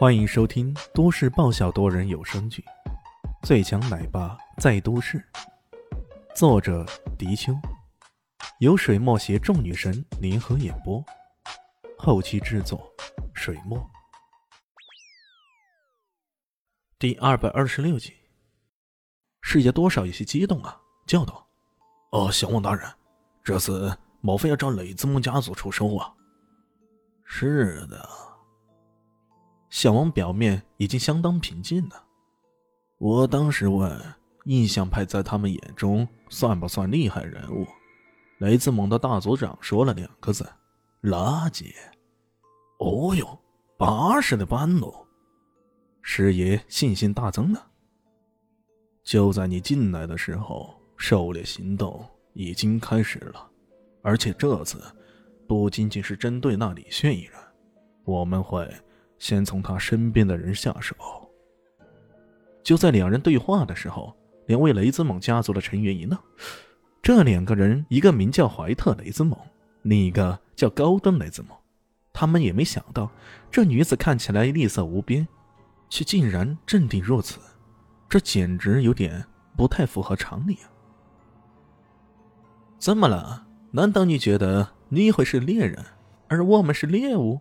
欢迎收听都市爆笑多人有声剧《最强奶爸在都市》，作者：迪秋，由水墨携众女神联合演播，后期制作：水墨。第二百二十六集，世界多少有些激动啊，叫道：“哦，小王大人，这次莫非要找雷子梦家族出手啊？”“是的。”小王表面已经相当平静了。我当时问印象派在他们眼中算不算厉害人物，雷子盟的大族长说了两个字：“垃圾。”哦哟，巴适的班喽！师爷信心大增呢。就在你进来的时候，狩猎行动已经开始了，而且这次不仅仅是针对那李炫一人，我们会。先从他身边的人下手。就在两人对话的时候，两位雷兹蒙家族的成员一愣。这两个人，一个名叫怀特雷兹蒙，另一个叫高登雷兹蒙。他们也没想到，这女子看起来厉色无边，却竟然镇定若此。这简直有点不太符合常理啊！怎么了？难道你觉得你会是猎人，而我们是猎物？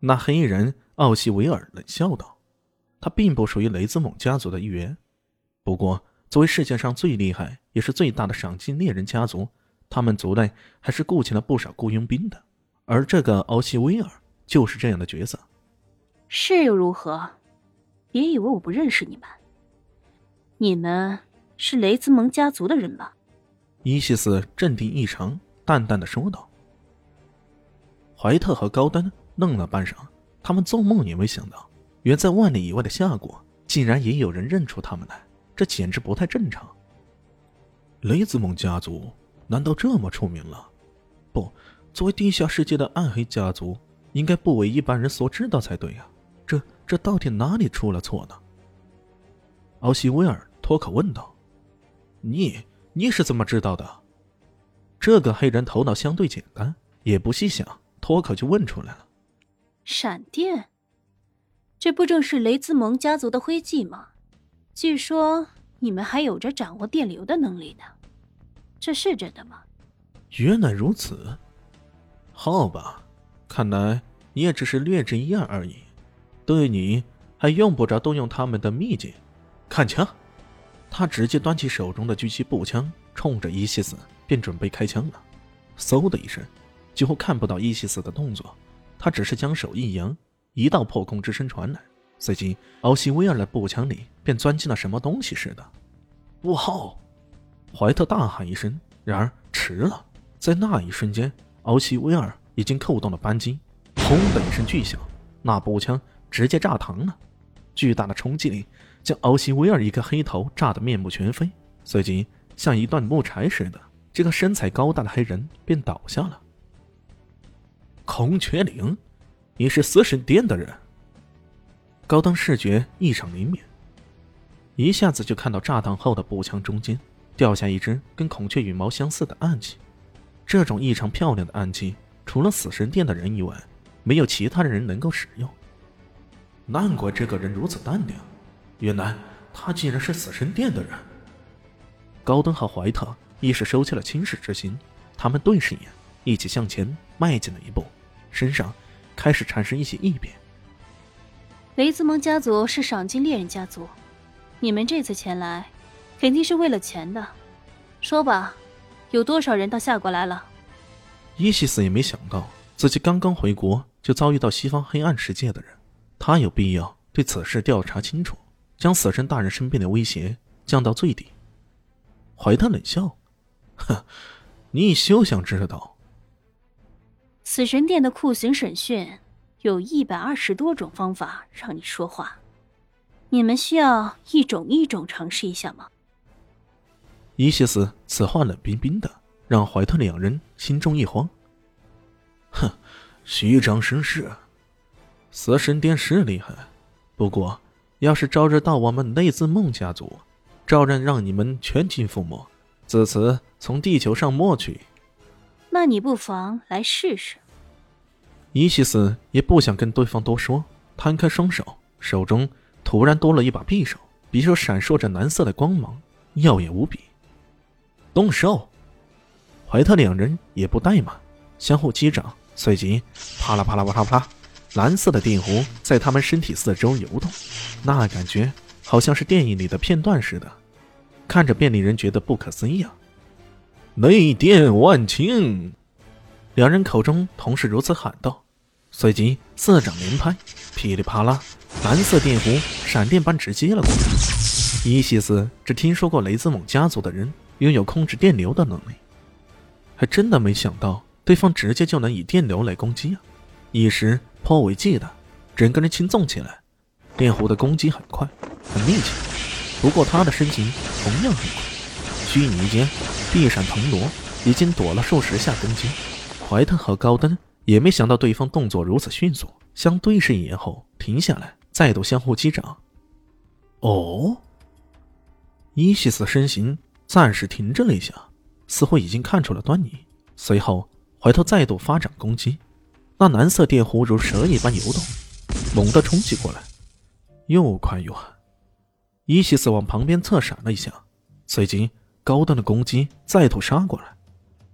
那黑衣人奥西维尔冷笑道：“他并不属于雷兹蒙家族的一员，不过作为世界上最厉害也是最大的赏金猎人家族，他们族内还是雇请了不少雇佣兵的。而这个奥西维尔就是这样的角色。是又如何？别以为我不认识你们。你们是雷兹蒙家族的人吧？”伊西斯镇定异常，淡淡的说道。怀特和高登。愣了半晌，他们做梦也没想到，远在万里以外的夏国，竟然也有人认出他们来，这简直不太正常。雷兹蒙家族难道这么出名了？不，作为地下世界的暗黑家族，应该不为一般人所知道才对呀。这这到底哪里出了错呢？奥西威尔脱口问道：“你你是怎么知道的？”这个黑人头脑相对简单，也不细想，脱口就问出来了。闪电，这不正是雷兹蒙家族的徽记吗？据说你们还有着掌握电流的能力呢，这是真的吗？原来如此，好吧，看来你也只是略知一二而已。对你还用不着动用他们的秘籍。看枪！他直接端起手中的狙击步枪，冲着伊西斯便准备开枪了。嗖的一声，几乎看不到伊西斯的动作。他只是将手一扬，一道破空之声传来，随即奥西威尔的步枪里便钻进了什么东西似的。不好！怀特大喊一声，然而迟了，在那一瞬间，奥西威尔已经扣动了扳机，砰的一声巨响，那步枪直接炸膛了。巨大的冲击力将奥西威尔一个黑头炸得面目全非，随即像一段木柴似的，这个身材高大的黑人便倒下了。孔雀翎，你是死神殿的人。高登视觉异常灵敏，一下子就看到炸弹后的步枪中间掉下一只跟孔雀羽毛相似的暗器。这种异常漂亮的暗器，除了死神殿的人以外，没有其他的人能够使用。难怪这个人如此淡定，原来他竟然是死神殿的人。高登和怀特一时收起了轻视之心，他们对视一眼，一起向前迈进了一步。身上开始产生一些异变。雷兹蒙家族是赏金猎人家族，你们这次前来，肯定是为了钱的。说吧，有多少人到夏国来了？伊西斯也没想到自己刚刚回国就遭遇到西方黑暗世界的人，他有必要对此事调查清楚，将死神大人身边的威胁降到最低。怀特冷笑：“哼，你休想知道。”死神殿的酷刑审讯，有一百二十多种方法让你说话，你们需要一种一种尝试一下吗？伊西斯此话冷冰冰的，让怀特两人心中一慌。哼，虚张声势，死神殿是厉害，不过要是招惹到我们内兹梦家族，照样让你们全军覆没，自此从地球上抹去。那你不妨来试试。伊西斯也不想跟对方多说，摊开双手，手中突然多了一把匕首，匕首闪烁着蓝色的光芒，耀眼无比。动手！怀特两人也不怠慢，相互击掌，随即啪啦啪啦啪啦啪啦，蓝色的电弧在他们身体四周游动，那感觉好像是电影里的片段似的，看着便令人觉得不可思议啊！雷电万顷，两人口中同时如此喊道，随即四掌连拍，噼里啪啦，蓝色电弧闪电般直接了过来。伊西斯只听说过雷兹蒙家族的人拥有控制电流的能力。还真的没想到，对方直接就能以电流来攻击啊！一时颇为忌惮，整个人轻纵起来。电弧的攻击很快，很密集，不过他的身形同样很快。虚拟间，地闪腾挪，已经躲了数十下攻击。怀特和高登也没想到对方动作如此迅速，相对视一眼后停下来，再度相互击掌。哦，伊西斯身形暂时停滞了一下。似乎已经看出了端倪，随后怀特再度发展攻击，那蓝色电弧如蛇一般游动，猛地冲击过来，又快又狠。伊西斯往旁边侧闪了一下，随即高端的攻击再度杀过来。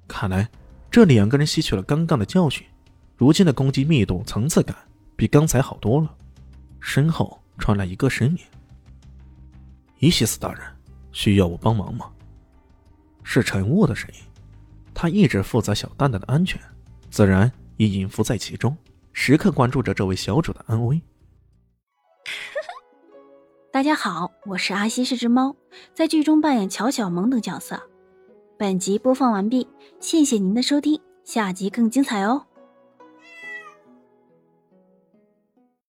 看来这两个人吸取了刚刚的教训，如今的攻击密度、层次感比刚才好多了。身后传来一个声音：“伊西斯大人，需要我帮忙吗？”是陈雾的声音，他一直负责小蛋蛋的安全，自然也隐伏在其中，时刻关注着这位小主的安危。大家好，我是阿西，是只猫，在剧中扮演乔小萌等角色。本集播放完毕，谢谢您的收听，下集更精彩哦。